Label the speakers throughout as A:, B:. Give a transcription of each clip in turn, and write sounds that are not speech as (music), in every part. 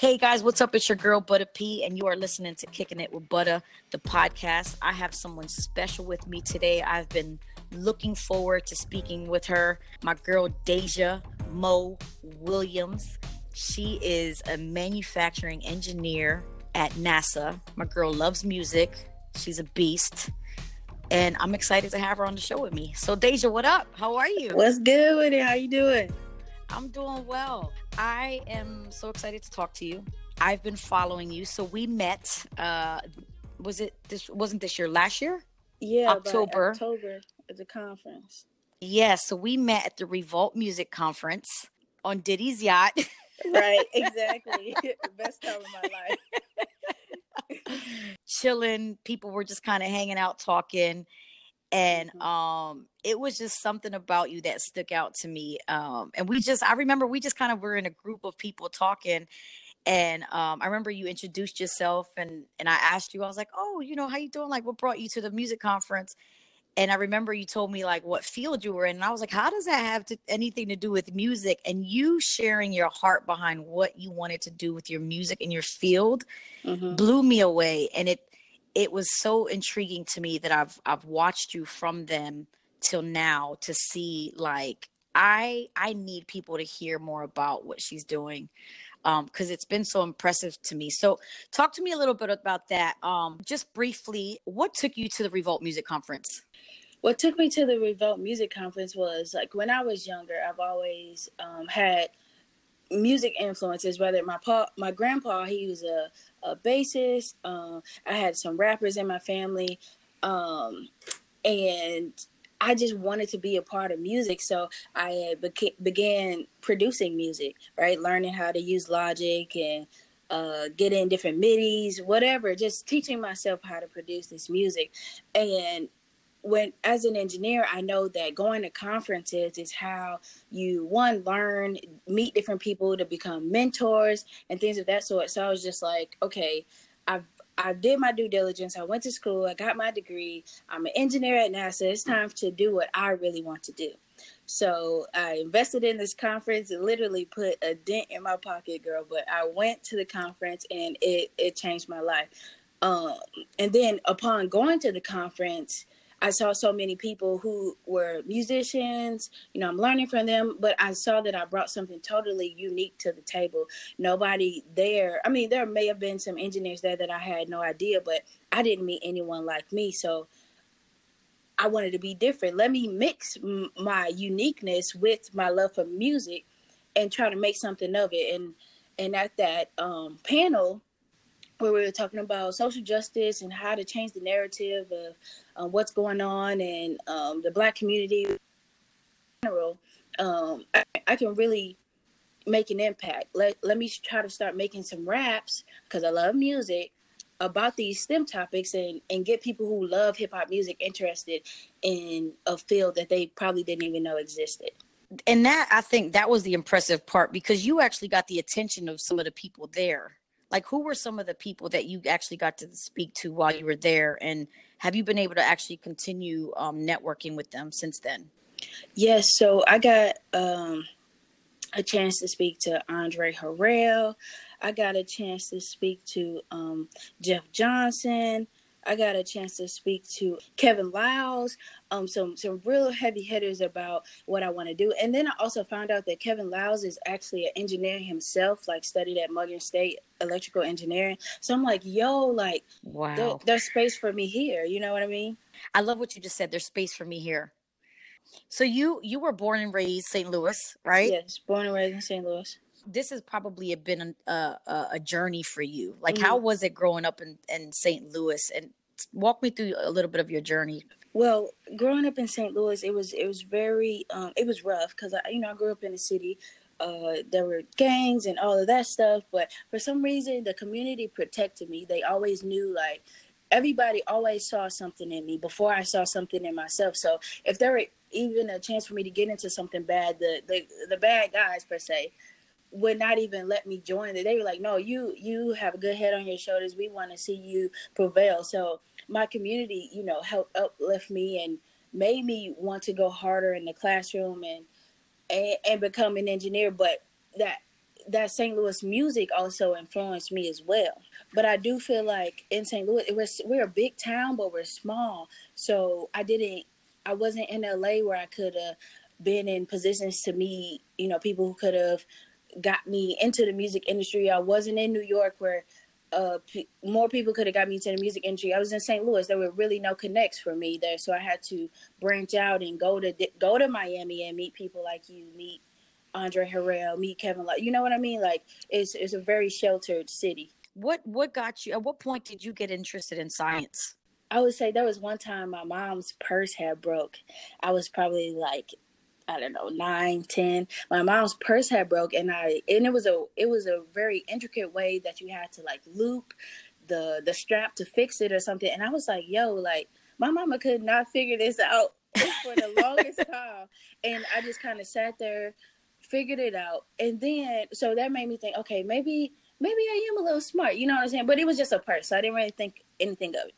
A: Hey guys, what's up? It's your girl Butter P, and you are listening to Kicking It with Butter, the podcast. I have someone special with me today. I've been looking forward to speaking with her, my girl Deja Mo Williams. She is a manufacturing engineer at NASA. My girl loves music. She's a beast. And I'm excited to have her on the show with me. So Deja, what up? How are you?
B: What's good with it? How you doing?
A: I'm doing well. I am so excited to talk to you. I've been following you. So we met uh was it this wasn't this year last year?
B: Yeah,
A: October.
B: October at the conference.
A: Yeah, so we met at the Revolt Music Conference on Diddy's yacht. (laughs)
B: Right, (laughs) exactly. (laughs) Best time of my life.
A: Chilling, people were just kind of hanging out talking and
B: Mhm.
A: um it was just something about you that stuck out to me um and we just i remember we just kind of were in a group of people talking and um i remember you introduced yourself and and i asked you i was like oh you know how you doing like what brought you to the music conference and i remember you told me like what field you were in and i was like how does that have to, anything to do with music and you sharing your heart behind what you wanted to do with your music and your field
B: Mhm.
A: blew me away and it it was so intriguing to me that I've I've watched you from them till now to see like I I need people to hear more about what she's doing um because it's been so impressive to me. So talk to me a little bit about that. Um just briefly, what took you to the Revolt Music Conference?
B: What took me to the Revolt Music Conference was like when I was younger, I've always um, had music influences. Whether my pa, my grandpa, he was a, a bassist. Um, I had some rappers in my family, um, and I just wanted to be a part of music. So I beca- began producing music, right? Learning how to use Logic and uh, get in different midis, whatever. Just teaching myself how to produce this music, and when as an engineer i know that going to conferences is how you one learn meet different people to become mentors and things of that sort so i was just like okay i've I did my due diligence. I went to school. I got my degree. I'm an engineer at NASA. It's time to do what I really want to do. So I invested in this conference and literally put a dent in my pocket, girl. But I went to the conference and it it changed my life. Um, and then upon going to the conference, I saw so many people who were musicians. You know, I'm learning from them, but I saw that I brought something totally unique to the table. Nobody there, I mean, there may have been some engineers there that I had no idea, but I didn't meet anyone like me. So I wanted to be different. Let me mix m- my uniqueness with my love for music and try to make something of it. And and at that um, panel, where we were talking about social justice and how to change the narrative of uh, what's going on in um, the black community in general, um, I, I can really make an impact. Let, let me try to start making some raps because I love music about these STEM topics and, and get people who love hip hop music interested in a field that they probably didn't even know existed.
A: And that I think that was the impressive part because you actually got the attention of some of the people there. Like who were some of the people that you actually got to speak to while you were there and have you been able to actually continue um, networking with them since then?
B: Yes, so I got um, a chance to speak to Andre Harrell. I got a chance to speak to um, Jeff Johnson. I got a chance to speak to Kevin Liles, um, some some real heavy hitters about what I want to do. And then I also found out that Kevin Liles is actually an engineer himself, like studied at Morgan State electrical engineering. So I'm like, yo, like
A: Wow.
B: there, there's space for me here. You know what I mean?
A: I love what you just said. There's space for me here. So you you were born and raised St. Louis, right?
B: Yes, born and raised in St. Louis.
A: This has probably been a, a, a journey for you. Like, how was it growing up in, in St. Louis? And walk me through a little bit of your journey.
B: Well, growing up in St. Louis, it was it was very um, it was rough because I you know I grew up in a city. Uh, there were gangs and all of that stuff, but for some reason the community protected me. They always knew like everybody always saw something in me before I saw something in myself. So if there were even a chance for me to get into something bad, the the, the bad guys per se would not even let me join it. They were like, "No, you you have a good head on your shoulders. We want to see you prevail." So my community, you know, helped uplift me and made me want to go harder in the classroom and and, and become an engineer. But that that St. Louis music also influenced me as well. But I do feel like in St. Louis, it was we're a big town, but we're small. So I didn't, I wasn't in LA where I could have been in positions to meet, you know, people who could have got me into the music industry. I wasn't in New York where uh, p- more people could have got me into the music industry. I was in St. Louis. There were really no connects for me there, so I had to branch out and go to go to Miami and meet people like you, meet Andre Harrell, meet Kevin Love. You know what I mean? Like it's it's a very sheltered city.
A: What what got you? At what point did you get interested in science?
B: I would say there was one time my mom's purse had broke. I was probably like I don't know, nine, ten. My mom's purse had broke, and I and it was a it was a very intricate way that you had to like loop the the strap to fix it or something. And I was like, yo, like my mama could not figure this out (laughs) for the longest time, and I just kind of sat there, figured it out, and then so that made me think, okay, maybe maybe I am a little smart, you know what I'm saying? But it was just a purse, so I didn't really think anything of it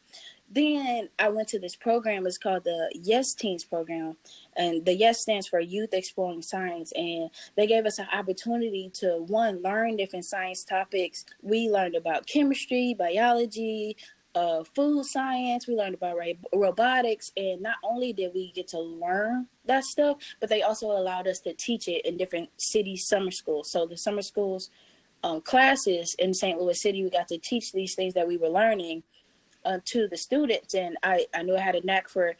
B: then I went to this program. It's called the Yes Teens program, and the Yes stands for Youth Exploring Science. And they gave us an opportunity to one learn different science topics. We learned about chemistry, biology, uh, food science. We learned about robotics, and not only did we get to learn that stuff, but they also allowed us to teach it in different city summer schools. So the summer schools um, classes in St. Louis City, we got to teach these things that we were learning uh, to the students, and I I knew I had a knack for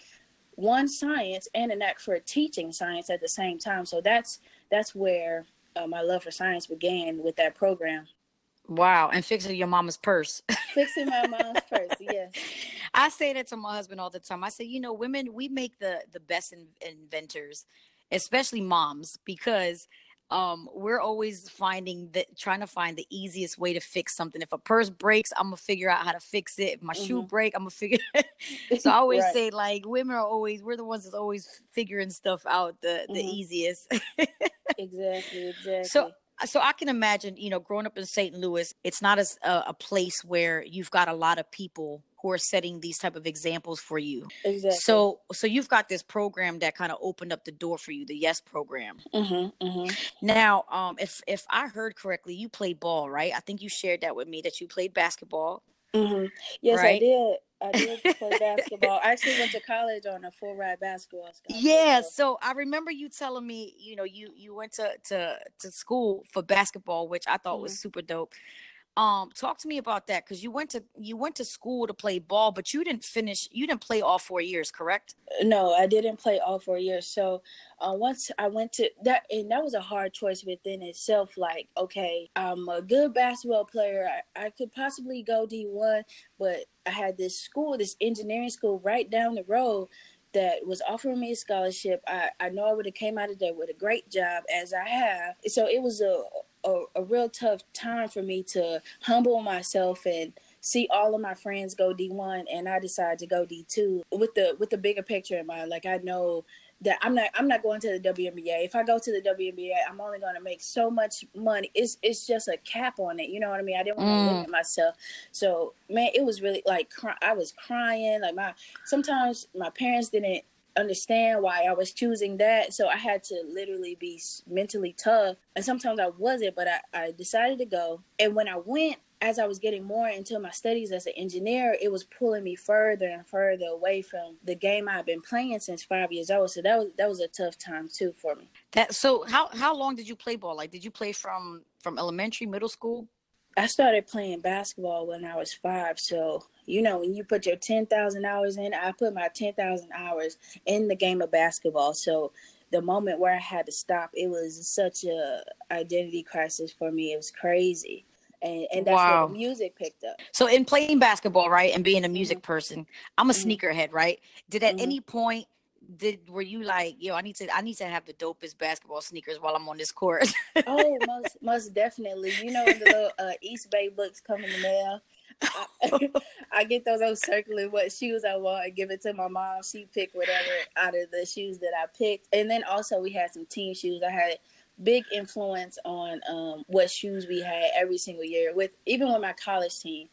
B: one science and a knack for teaching science at the same time. So that's that's where uh, my love for science began with that program.
A: Wow, and fixing your mama's purse. (laughs)
B: fixing my mom's purse, yes.
A: I say that to my husband all the time. I say, you know, women we make the the best in- inventors, especially moms, because um, we're always finding that trying to find the easiest way to fix something. If a purse breaks, I'm gonna figure out how to fix it. If my mm-hmm. shoe break, I'm gonna figure. (laughs) so I (laughs) always right. say like women are always we're the ones that's always figuring stuff out the the mm-hmm. easiest.
B: exactly, (laughs) exactly.
A: So so I can imagine, you know, growing up in St. Louis, it's not as a, a place where you've got a lot of people who are setting these type of examples for you.
B: Exactly.
A: So so you've got this program that kind of opened up the door for you, the Yes program.
B: Mm-hmm, mm-hmm.
A: Now, um, if if I heard correctly, you played ball, right? I think you shared that with me that you played basketball.
B: Mm-hmm. Yes, right? I did. I did (laughs) play basketball. I actually went to college on a full ride basketball
A: scholarship. Yeah, so I remember you telling me, you know, you you went to to to school for basketball, which I thought mm-hmm. was super dope um talk to me about that because you went to you went to school to play ball but you didn't finish you didn't play all four years correct
B: no i didn't play all four years so uh, once i went to that and that was a hard choice within itself like okay i'm a good basketball player i, I could possibly go d1 but i had this school this engineering school right down the road that was offering me a scholarship. I, I know I would have came out of there with a great job as I have. So it was a a, a real tough time for me to humble myself and see all of my friends go D1 and I decided to go D2 with the with the bigger picture in mind like I know that I'm not I'm not going to the WNBA. If I go to the WNBA, I'm only going to make so much money. It's it's just a cap on it. You know what I mean? I didn't want to mm. limit myself. So man, it was really like cry- I was crying. Like my sometimes my parents didn't understand why I was choosing that. So I had to literally be mentally tough. And sometimes I wasn't, but I, I decided to go. And when I went, as I was getting more into my studies as an engineer, it was pulling me further and further away from the game I've been playing since five years old. So that was that was a tough time too for me.
A: That so how how long did you play ball? Like did you play from from elementary, middle school?
B: I started playing basketball when I was five. So you know, when you put your 10,000 hours in, I put my 10,000 hours in the game of basketball. So the moment where I had to stop, it was such a identity crisis for me. It was crazy. And, and that's wow. where the music picked up.
A: So in playing basketball, right, and being a music mm-hmm. person, I'm a mm-hmm. sneakerhead, right? Did at mm-hmm. any point did were you like, yo, I need to I need to have the dopest basketball sneakers while I'm on this court?
B: oh, (laughs) most most definitely. You know the little uh, Eastbay books come in the mail. (laughs) I, get those old circling what shoes I want and give it to my mom. She picked whatever out of the shoes that I picked. And then also we had some team shoes. I had big influence on um, what shoes we had every single year with even with my college team.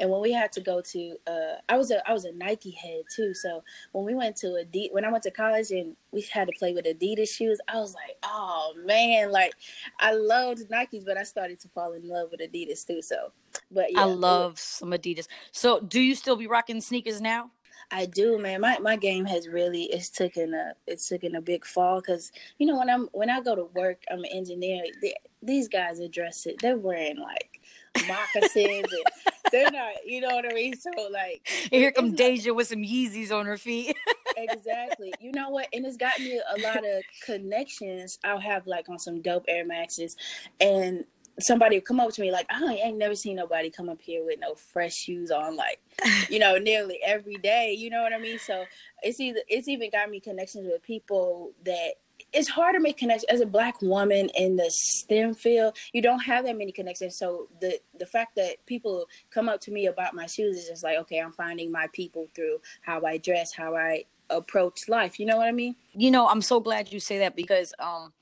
B: And when we had to go to, uh, I was a I was a Nike head too. So when we went to Adidas, when I went to college and we had to play with Adidas shoes, I was like, oh man, like I loved Nikes, but I started to fall in love with Adidas too. So, but
A: yeah, I love some Adidas. So, do you still be rocking sneakers now?
B: I do, man. My my game has really it's taken a it's taken a big fall because you know when I'm when I go to work, I'm an engineer. They, these guys address it. They're wearing like moccasins and they're not, you know what I mean? So like (laughs)
A: here come Deja with some Yeezys on her feet.
B: exactly. You know what? And it's got me a lot of connections. I'll have like on some dope Air Maxes and somebody will come up to me like, I ain't never seen nobody come up here with no fresh shoes on, like, you know, nearly every day. You know what I mean? So it's either it's even got me connections with people that it's hard to make connections as a black woman in the STEM field. You don't have that many connections. So the the fact that people come up to me about my shoes is just like, okay, I'm finding my people through how I dress, how I approach life. You know what I mean?
A: You know, I'm so glad you say that because um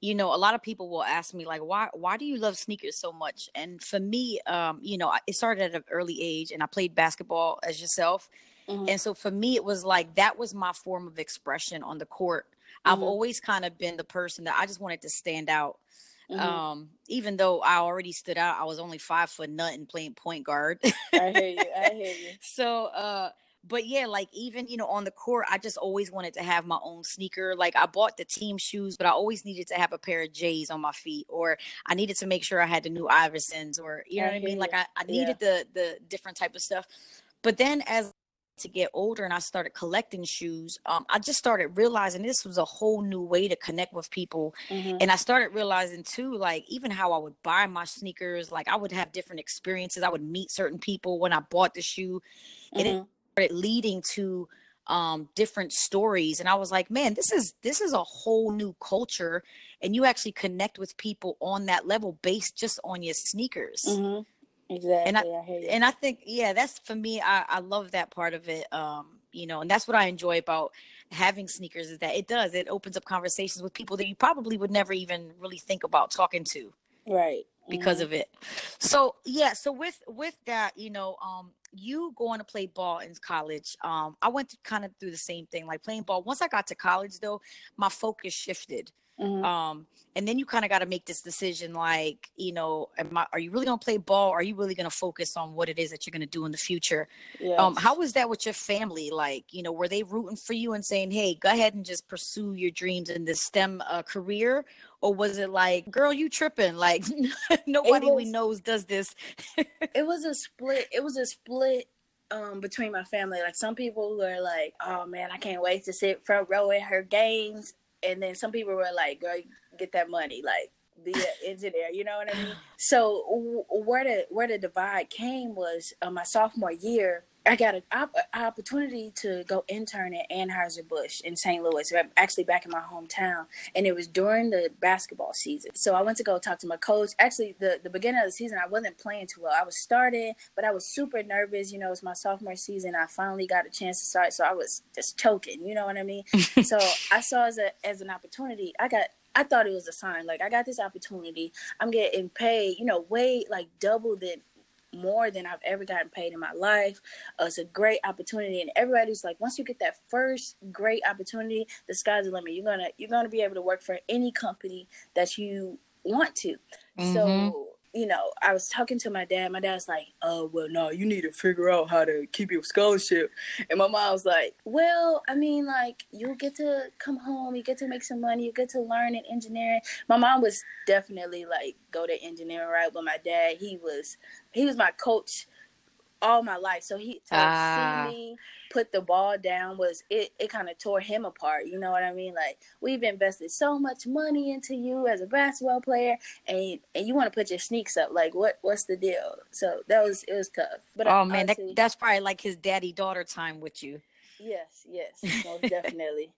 A: you know a lot of people will ask me like why why do you love sneakers so much and for me um you know it started at an early age and i played basketball as yourself mm-hmm. and so for me it was like that was my form of expression on the court mm-hmm. i've always kind of been the person that i just wanted to stand out mm-hmm. um even though i already stood out i was only five foot nothing playing point guard
B: i hear you i (laughs) hear you
A: so uh but yeah, like even you know on the court, I just always wanted to have my own sneaker. Like I bought the team shoes, but I always needed to have a pair of J's on my feet, or I needed to make sure I had the new Iversons, or you know I what I mean. Like I, I needed yeah. the the different type of stuff. But then as to get older and I started collecting shoes, um, I just started realizing this was a whole new way to connect with people. Mm-hmm. And I started realizing too, like even how I would buy my sneakers, like I would have different experiences. I would meet certain people when I bought the shoe. Mm-hmm. And it mm-hmm started leading to um, different stories and i was like man this is this is a whole new culture and you actually connect with people on that level based just on your sneakers
B: mm-hmm. Exactly
A: and I,
B: I
A: and i think yeah that's for me I, I love that part of it um you know and that's what i enjoy about having sneakers is that it does it opens up conversations with people that you probably would never even really think about talking to
B: right
A: because mm-hmm. of it. So yeah so with with that you know um you going to play ball in college um i went kind of through the same thing like playing ball. Once i got to college though my focus shifted mm-hmm. um and then you kind of got to make this decision like you know I, are you really going to play ball are you really going to focus on what it is that you're going to do in the future yes. um how was that with your family like you know were they rooting for you and saying hey go ahead and just pursue your dreams in this stem uh, career or was it like girl you tripping like (laughs) nobody was, we knows does this
B: it (laughs) was a split it was a split um, between my family like some people were like oh man i can't wait to sit front row at her games and then some people were like girl get that money like be an engineer you know what i mean? So where the where the divide came was uh, my sophomore year I got an op- opportunity to go intern at Anheuser-Busch in St. Louis, actually back in my hometown. And it was during the basketball season. So I went to go talk to my coach. Actually, the, the beginning of the season, I wasn't playing too well. I was starting, but I was super nervous. You know, it's my sophomore season. I finally got a chance to start. So I was just choking, you know what I mean? (laughs) so I saw as, a, as an opportunity, I got I thought it was a sign. Like I got this opportunity. I'm getting paid, you know, way like double than more than I've ever gotten paid in my life. Uh, it's a great opportunity, and everybody's like, once you get that first great opportunity, the sky's the limit. You're gonna you're gonna be able to work for any company that you want to. Mm-hmm. So you know, I was talking to my dad. My dad's like, "Oh, well, no, you need to figure out how to keep your scholarship." And my mom was like, "Well, I mean, like, you get to come home, you get to make some money, you get to learn in engineering." My mom was definitely like, "Go to engineering," right? But my dad, he was, he was my coach all my life. So he to ah. see me put the ball down was it it kind of tore him apart. You know what I mean? Like we've invested so much money into you as a basketball player, and and you want to put your sneaks up. Like what what's the deal? So that was it was tough.
A: But oh man, that, that's probably like his daddy daughter time with you.
B: Yes, yes, most (laughs) definitely.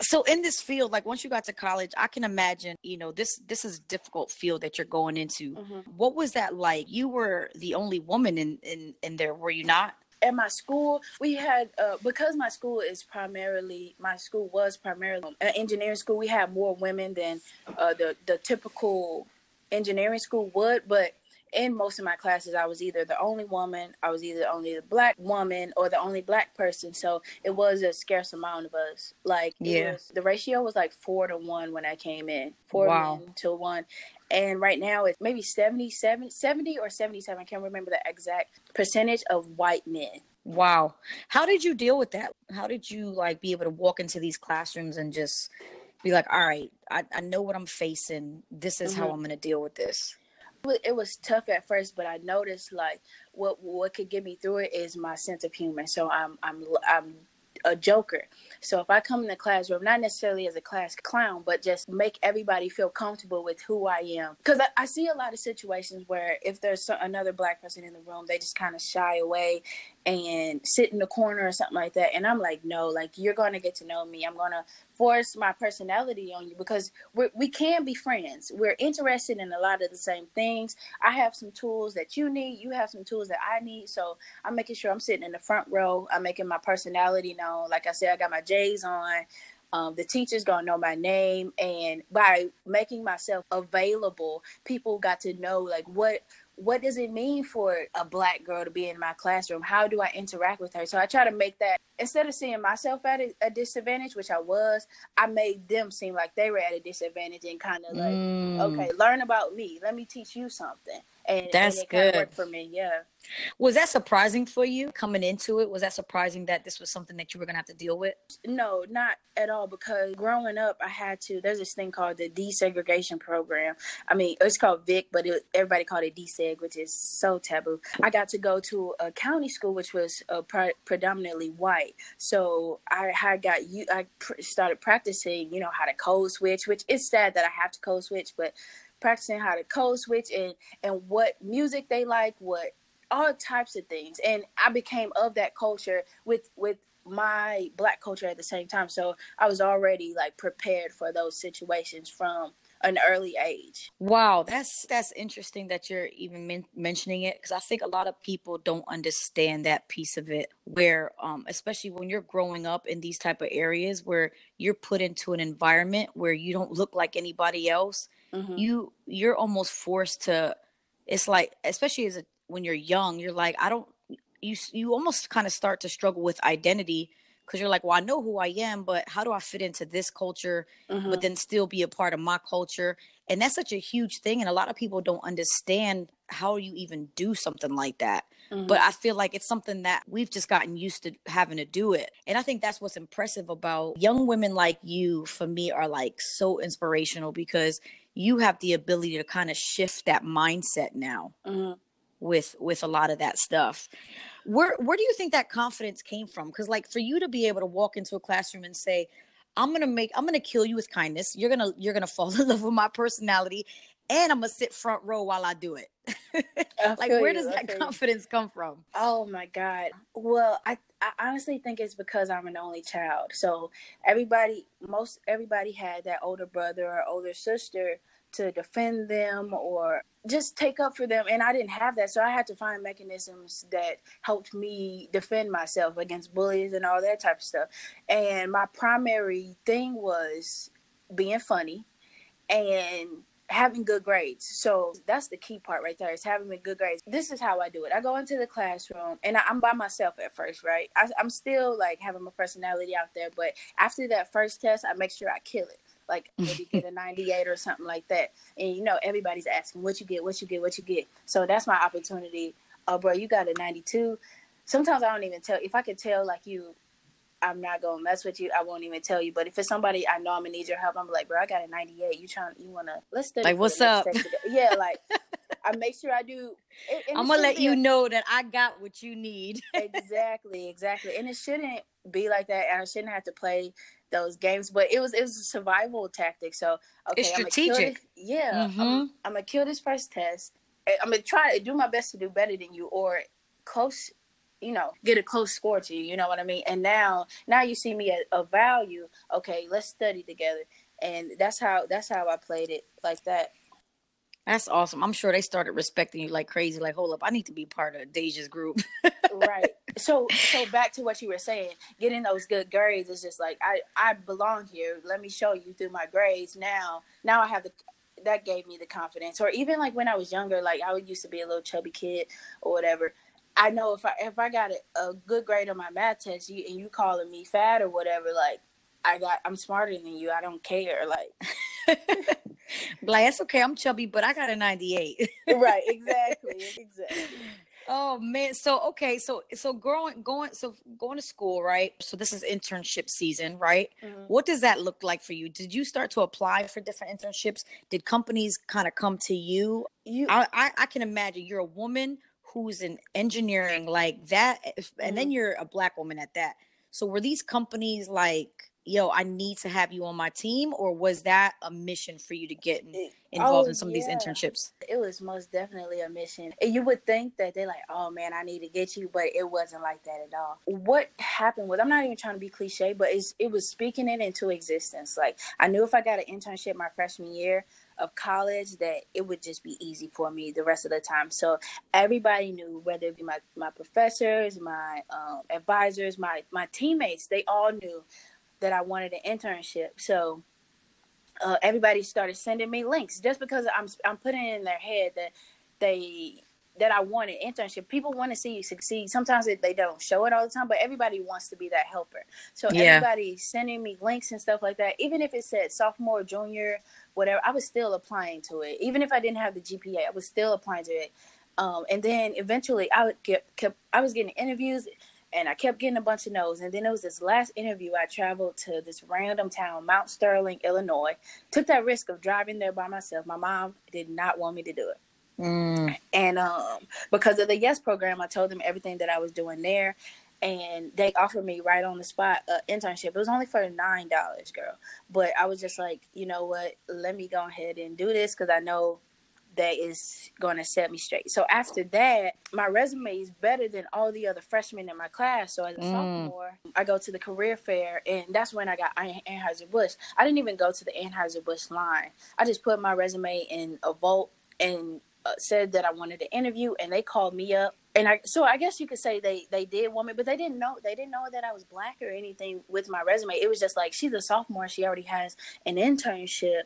A: So in this field like once you got to college i can imagine you know this this is a difficult field that you're going into mm-hmm. what was that like you were the only woman in in in there were you not
B: at my school, we had uh, because my school is primarily my school was primarily an engineering school. We had more women than uh, the the typical engineering school would, but in most of my classes, I was either the only woman, I was either only the black woman, or the only black person. So it was a scarce amount of us. Like, yeah, was, the ratio was like four to one when I came in, four wow. men to one. And right now it's maybe 77, 70 or 77. I can't remember the exact percentage of white men.
A: Wow. How did you deal with that? How did you like be able to walk into these classrooms and just be like, all right, I, I know what I'm facing. This is mm-hmm. how I'm going to deal with this
B: it was tough at first, but I noticed like what what could get me through it is my sense of humor. So I'm I'm I'm a joker. So if I come in the classroom, not necessarily as a class clown, but just make everybody feel comfortable with who I am. Because I, I, see a lot of situations where if there's some, another black person in the room, they just kind of shy away and sit in the corner or something like that. And I'm like, no, like you're going to get to know me. I'm going to force my personality on you because we're, we can be friends. We're interested in a lot of the same things. I have some tools that you need. You have some tools that I need. So I'm making sure I'm sitting in the front row. I'm making my personality known. Like I said, I got my J's on. Um, the teacher's gonna know my name, and by making myself available, people got to know like what what does it mean for a black girl to be in my classroom? How do I interact with her? So I try to make that instead of seeing myself at a, a disadvantage, which I was, I made them seem like they were at a disadvantage and kind of like, mm. okay, learn about me. Let me teach you something and
A: that's
B: and
A: good
B: for me. Yeah.
A: Was that surprising for you coming into it? Was that surprising that this was something that you were gonna have to deal with?
B: No, not at all. Because growing up, I had to. There's this thing called the desegregation program. I mean, it's called VIC, but it, everybody called it deseg, which is so taboo. I got to go to a county school, which was uh, pre- predominantly white. So I had got you. I pr- started practicing, you know, how to code switch, which is sad that I have to code switch, but practicing how to code switch and and what music they like, what all types of things. And I became of that culture with with my black culture at the same time. So I was already like prepared for those situations from an early age.
A: Wow, that's that's interesting that you're even men- mentioning it because I think a lot of people don't understand that piece of it. Where, um, especially when you're growing up in these type of areas where you're put into an environment where you don't look like anybody else, mm-hmm. you you're almost forced to it's like especially as a when you're young you're like i don't you you almost kind of start to struggle with identity because you're like well i know who i am but how do i fit into this culture mm-hmm. but then still be a part of my culture and that's such a huge thing and a lot of people don't understand how you even do something like that mm-hmm. but i feel like it's something that we've just gotten used to having to do it and i think that's what's impressive about young women like you for me are like so inspirational because you have the ability to kind of shift that mindset now mm-hmm. With with a lot of that stuff. Where where do you think that confidence came from? Because like for you to be able to walk into a classroom and say i'm gonna make i'm gonna kill you with kindness. You're gonna you're gonna fall in (laughs) love with my personality and i'm gonna sit front row while i do it. (laughs) Like where you, does that confidence you. come from?
B: Oh my god. Well I, I honestly think it's because i'm an only child. So everybody most everybody had that older brother or older sister to defend them or just take up for them and i didn't have that so i had to find mechanisms that helped me defend myself against bullies and all that type of stuff and my primary thing was being funny and having good grades. So that's the key part right there is having good grades. This is how I do it. I go into the classroom and I'm by myself at first, right? I, am still like having my personality out there, but after that first test, I make sure I kill it. Like maybe (laughs) get a 98 or something like that. And you know, everybody's asking what you get, what you get, what you get. So that's my opportunity. Oh, bro, you got a 92. Sometimes I don't even tell. If I could tell like you I'm not gonna mess with you. I won't even tell you. But if it's somebody I know I'm gonna need your help, I'm like, bro, I got a 98. You trying? You wanna? Let's study.
A: Like, what's up?
B: Yeah, like (laughs) I make sure I do.
A: I'm gonna let you a, know that I got what you need.
B: exactly, exactly. And it shouldn't be like that. And I shouldn't have to play those games. But it was it was a survival tactic. So okay,
A: it's strategic.
B: yeah, mm-hmm. I'm, I'm gonna kill this first test. I'm gonna try to do my best to do better than you, or close you know get a close score to you you know what i mean and now now you see me at a value okay let's study together and that's how that's how i played it like that
A: that's awesome. I'm sure they started respecting you like crazy. Like, hold up, I need to be part of Deja's group.
B: right. So, (laughs) so back to what you were saying, getting those good grades is just like I I belong here. Let me show you through my grades. Now, now I have the that gave me the confidence. Or even like when I was younger, like I used to be a little chubby kid or whatever. I know if I if I got a, a good grade on my math test, you and you calling me fat or whatever, like I got I'm smarter than you. I don't care. Like (laughs)
A: like it's okay, I'm chubby, but I got a 98. (laughs)
B: right, exactly. (laughs) Exactly.
A: Oh man. So okay, so so growing going so going to school, right? So this is internship season, right? Mm-hmm. What does that look like for you? Did you start to apply for different internships? Did companies kind of come to you? You I, I, I can imagine you're a woman who's in engineering like that and mm-hmm. then you're a black woman at that. So were these companies like yo, I need to have you on my team, or was that a mission for you to get involved oh, in some yeah. of these internships?
B: It was most definitely a mission. And you would think that they're like, oh man, I need to get you, but it wasn't like that at all. What happened was, I'm not even trying to be cliche, but it was speaking it into existence. Like, I knew if I got an internship my freshman year, of college that it would just be easy for me the rest of the time. So everybody knew, whether it be my, my professors, my um, advisors, my my teammates, they all knew that I wanted an internship. So uh, everybody started sending me links just because I'm I'm putting in their head that they that I want an internship. People want to see you succeed. Sometimes they don't show it all the time, but everybody wants to be that helper. So yeah. everybody sending me links and stuff like that. Even if it said sophomore, junior, whatever, I was still applying to it. Even if I didn't have the GPA, I was still applying to it. Um, and then eventually, I would get kept. I was getting interviews and I kept getting a bunch of no's. And then it was this last interview. I traveled to this random town, Mount Sterling, Illinois. Took that risk of driving there by myself. My mom did not want me to do it. Mm. And um, because of the Yes program, I told them everything that I was doing there. And they offered me right on the spot an internship. It was only for nine dollars, girl. But I was just like, you know what? Let me go ahead and do this because I know that is going to set me straight. So after that, my resume is better than all the other freshmen in my class. So as a mm. sophomore, I go to the career fair, and that's when I got Anheuser Busch. I didn't even go to the Anheuser Busch line. I just put my resume in a vote and uh, said that I wanted to interview, and they called me up. And I, so I guess you could say they they did want me, but they didn't know they didn't know that I was black or anything with my resume. It was just like she's a sophomore, she already has an internship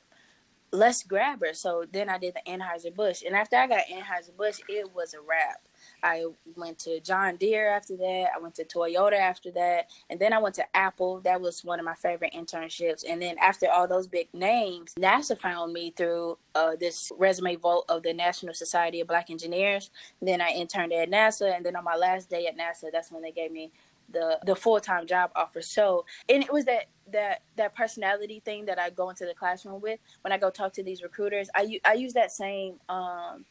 B: let's grab her. So then I did the Anheuser Busch, and after I got Anheuser Busch, it was a wrap. I went to John Deere after that. I went to Toyota after that, and then I went to Apple. That was one of my favorite internships. And then after all those big names, NASA found me through uh, this resume vault of the National Society of Black Engineers. Then I interned at NASA, and then on my last day at NASA, that's when they gave me the the full time job offer. So, and it was that that that personality thing that I go into the classroom with when I go talk to these recruiters. I I use that same um,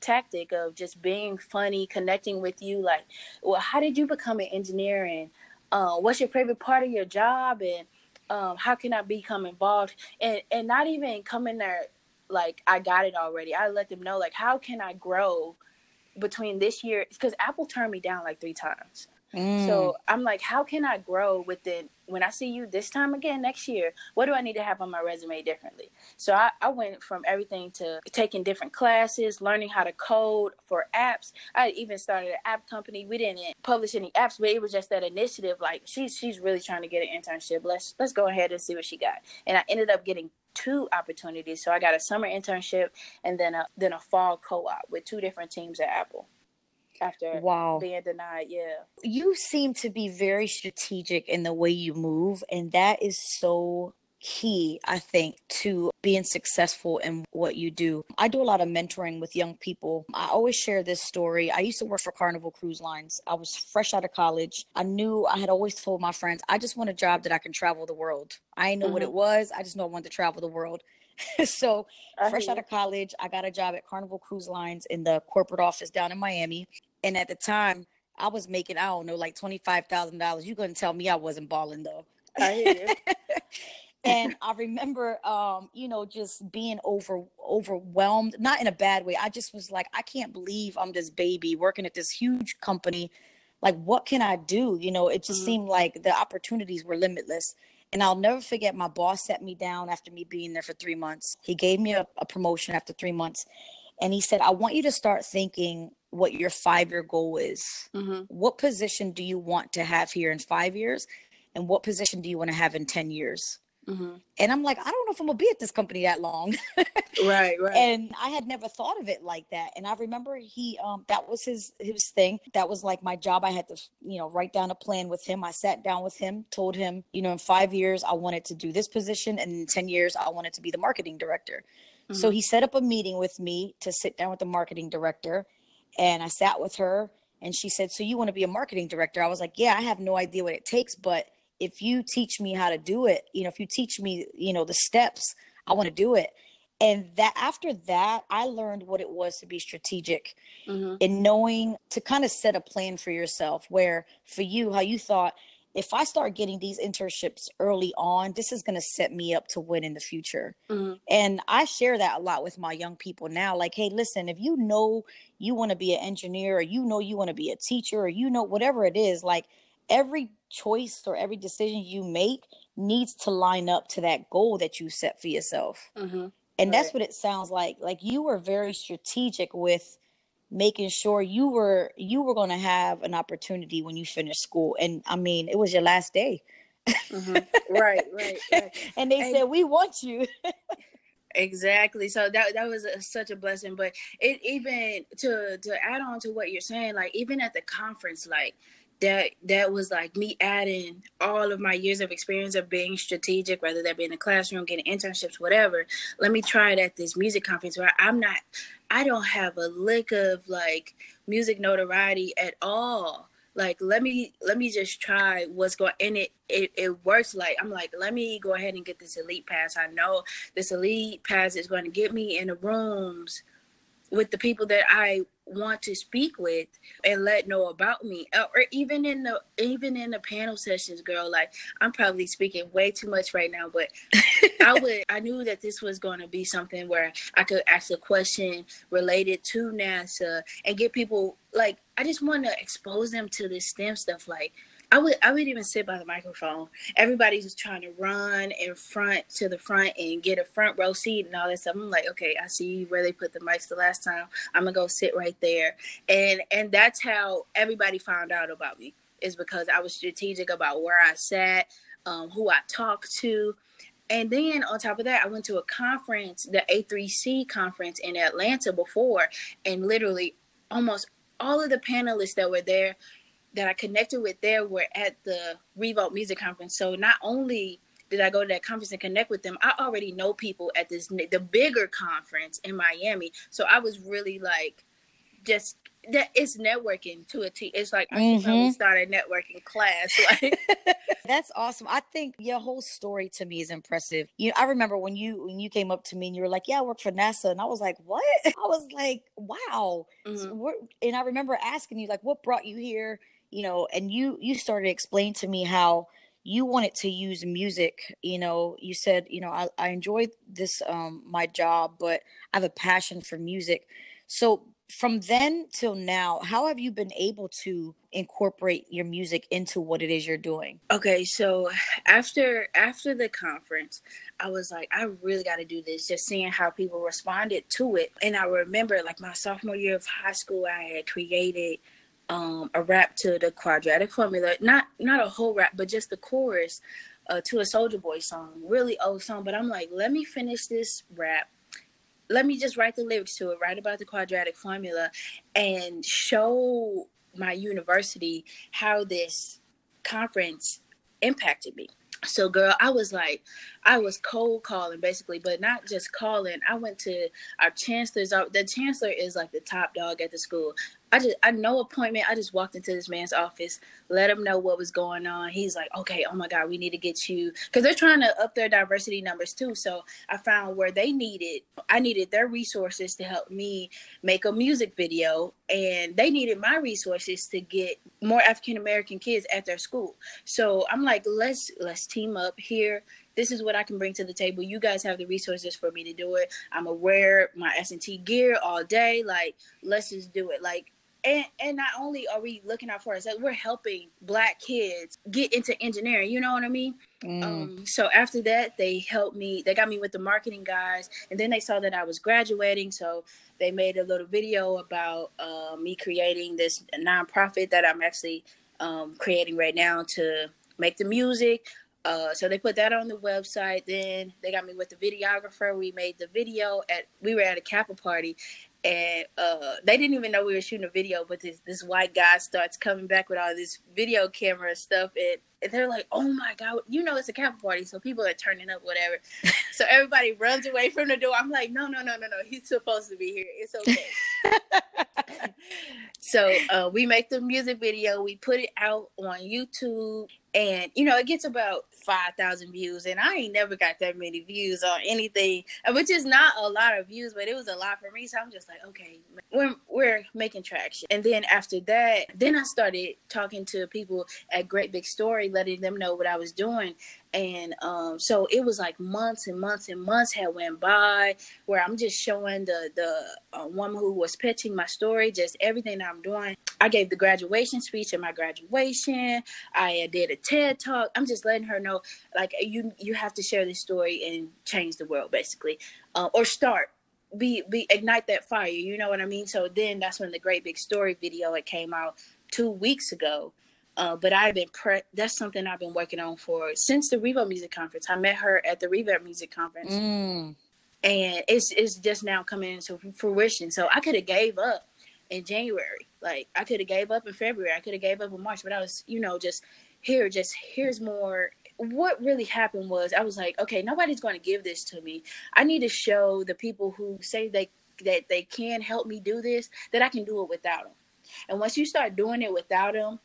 B: tactic of just being funny, connecting with you. Like, well, how did you become an engineer, and uh, what's your favorite part of your job, and um, how can I become involved, and and not even coming there like I got it already. I let them know like how can I grow between this year because Apple turned me down like three times. Mm. So I'm like, how can I grow within when I see you this time again next year? What do I need to have on my resume differently? So I, I went from everything to taking different classes, learning how to code for apps. I even started an app company. We didn't publish any apps, but it was just that initiative. Like she's she's really trying to get an internship. Let's let's go ahead and see what she got. And I ended up getting two opportunities. So I got a summer internship and then a then a fall co-op with two different teams at Apple after wow. being denied. Yeah.
A: You seem to be very strategic in the way you move, and that is so key, I think, to being successful in what you do. I do a lot of mentoring with young people. I always share this story. I used to work for Carnival Cruise Lines. I was fresh out of college. I knew I had always told my friends, I just want a job that I can travel the world. I didn't know mm-hmm. what it was. I just know I wanted to travel the world. (laughs) so fresh out of college, I got a job at Carnival Cruise Lines in the corporate office down in Miami. And at the time, I was making, I don't know, like $25,000. You couldn't tell me I wasn't balling though. I hear you. (laughs) and I remember, um, you know, just being over overwhelmed, not in a bad way. I just was like, I can't believe I'm this baby working at this huge company. Like, what can I do? You know, it just mm-hmm. seemed like the opportunities were limitless. And I'll never forget my boss set me down after me being there for three months. He gave me a, a promotion after three months. And he said, I want you to start thinking what your five year goal is. Mm-hmm. What position do you want to have here in five years? And what position do you want to have in 10 years? Mm-hmm. And I'm like, I don't know if I'm gonna be at this company that long. (laughs)
B: right, right.
A: And I had never thought of it like that. And I remember he, um, that was his his thing. That was like my job. I had to, you know, write down a plan with him. I sat down with him, told him, you know, in five years I wanted to do this position, and in ten years I wanted to be the marketing director. Mm-hmm. So he set up a meeting with me to sit down with the marketing director, and I sat with her. And she said, So you want to be a marketing director? I was like, Yeah, I have no idea what it takes, but if you teach me how to do it, you know, if you teach me, you know, the steps, I want to do it. And that after that, I learned what it was to be strategic mm-hmm. in knowing to kind of set a plan for yourself. Where for you, how you thought, if I start getting these internships early on, this is going to set me up to win in the future. Mm-hmm. And I share that a lot with my young people now. Like, hey, listen, if you know you want to be an engineer, or you know you want to be a teacher, or you know whatever it is, like every choice or every decision you make needs to line up to that goal that you set for yourself. Mm-hmm. And right. that's what it sounds like. Like you were very strategic with making sure you were you were going to have an opportunity when you finished school. And I mean, it was your last day.
B: Mm-hmm. right, right, right. (laughs)
A: and they and, said, "We want you." (laughs)
B: exactly. So that that was a, such a blessing. But it even to to add on to what you're saying, like even at the conference, like that that was like me adding all of my years of experience of being strategic, whether that be in the classroom, getting internships, whatever. Let me try it at this music conference where I'm not, I don't have a lick of like music notoriety at all. Like let me let me just try what's going and it, it it works like I'm like let me go ahead and get this elite pass. I know this elite pass is going to get me in the rooms with the people that I want to speak with and let know about me. Or even in the even in the panel sessions girl like i'm probably speaking way too much right now but i (laughs) would i knew that this was going to be something where i could ask a question related to nasa and get people like i just want to expose them to this stem stuff like I would I would even sit by the microphone. Everybody's just trying to run in front to the front and get a front row seat and all that stuff. I'm like, okay, I see where they put the mics the last time. I'm gonna go sit right there. And and that's how everybody found out about me is because I was strategic about where I sat, um, who I talked to. And then on top of that, I went to a conference, the A3C conference in Atlanta before, and literally almost all of the panelists that were there that I connected with there were at the Revolt Music Conference. So not only did I go to that conference and connect with them, I already know people at this the bigger conference in Miami. So I was really like, just that it's networking to a T. It's like I should probably mm-hmm. start a networking class. (laughs) Like (laughs)
A: that's awesome. I think your whole story to me is impressive. You know, I remember when you when you came up to me and you were like, "Yeah, I work for NASA," and I was like, "What?" (laughs) I was like, "Wow." Mm-hmm. So and I remember asking you like, "What brought you here?" You know, and you you started explaining to me how you wanted to use music you know. You said you know i, I enjoy this um my job but i have a passion for music. So from then till now how have you been able to incorporate your music into what it is you're doing?
B: Okay so after after the conference i was like i really got to do this just seeing how people responded to it. And i remember like my sophomore year of high school i had created um, a rap to the quadratic formula. Not not a whole rap, but just the chorus uh, to a Soulja Boy song. Really old song, but I'm like, let me finish this rap. Let me just write the lyrics to it, write about the quadratic formula, and show my university how this conference impacted me. So, girl, I was like, I was cold calling basically, but not just calling. I went to our chancellor's. The chancellor is like the top dog at the school. I just I no appointment. I just walked into this man's office, let him know what was going on. He's like, okay, oh my god, we need to get you because they're trying to up their diversity numbers too. So I found where they needed, I needed their resources to help me make a music video, and they needed my resources to get more African American kids at their school. So I'm like, let's let's team up here this is what I can bring to the table. You guys have the resources for me to do it. I'm aware my S and T gear all day. Like, let's just do it. Like, and and not only are we looking out for ourselves, we're helping black kids get into engineering. You know what I mean? Mm. Um, so after that, they helped me. They got me with the marketing guys, and then they saw that I was graduating, so they made a little video about uh, me creating this nonprofit that I'm actually um, creating right now to make the music Uh, so they put that on the website. Then they got me with the videographer. We made the video at we were at a Kappa party, and uh, they didn't even know we were shooting a video. But this this white guy starts coming back with all this video camera stuff, and, and they're like, "Oh my god, you know it's a Kappa party, so people are turning up, whatever." so everybody runs away from the door. I'm like, "No, no, no, no, no, he's supposed to be here. It's okay." (laughs) so uh, we make the music video. We put it out on YouTube and you know it gets about 5000 views and i ain't never got that many views on anything which is not a lot of views but it was a lot for me so i'm just like okay we're, we're making traction and then after that then i started talking to people at great big story letting them know what i was doing. And um, so it was like months and months and months had went by where i'm just showing the the uh, woman who was pitching my story just everything i'm doing. I gave the graduation speech at my graduation. I did a ted talk. I'm just letting her know like you you have to share this story and change the world basically uh, or start. Be be ignite that fire you know what i mean? So then that's when the great big story video it came out two weeks ago uh, but I've been pre- that's something I've been working on for since the Revolt Music Conference. I met her at the Revolt Music Conference, mm. and it's it's just now coming into fruition. So I could have gave up in January, like I could have gave up in February, I could have gave up in March, but I was you know just here, just here's more. What really happened was I was like, okay, nobody's going to give this to me. I need to show the people who say they that they can help me do this that I can do it without them. And once you start doing it without them,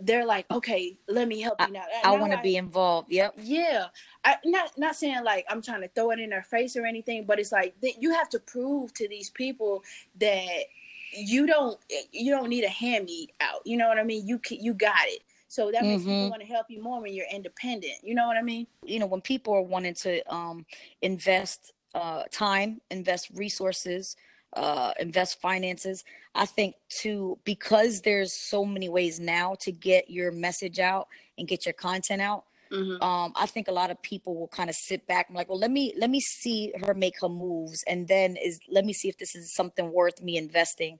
B: they're like, okay, let me help you now.
A: I, I want to be involved. Yep.
B: Yeah. I not not saying like I'm trying to throw it in their face or anything, but it's like that you have to prove to these people that you don't you don't need a hand me out. You know what I mean? You can, you got it. So that makes mm-hmm. people want to help you more when you're independent. You know what I mean?
A: You know, when people are wanting to um, invest uh, time, invest resources, uh, invest finances. I think too, because there's so many ways now to get your message out and get your content out. Mm-hmm. Um, I think a lot of people will kind of sit back and like, well, let me let me see her make her moves, and then is let me see if this is something worth me investing.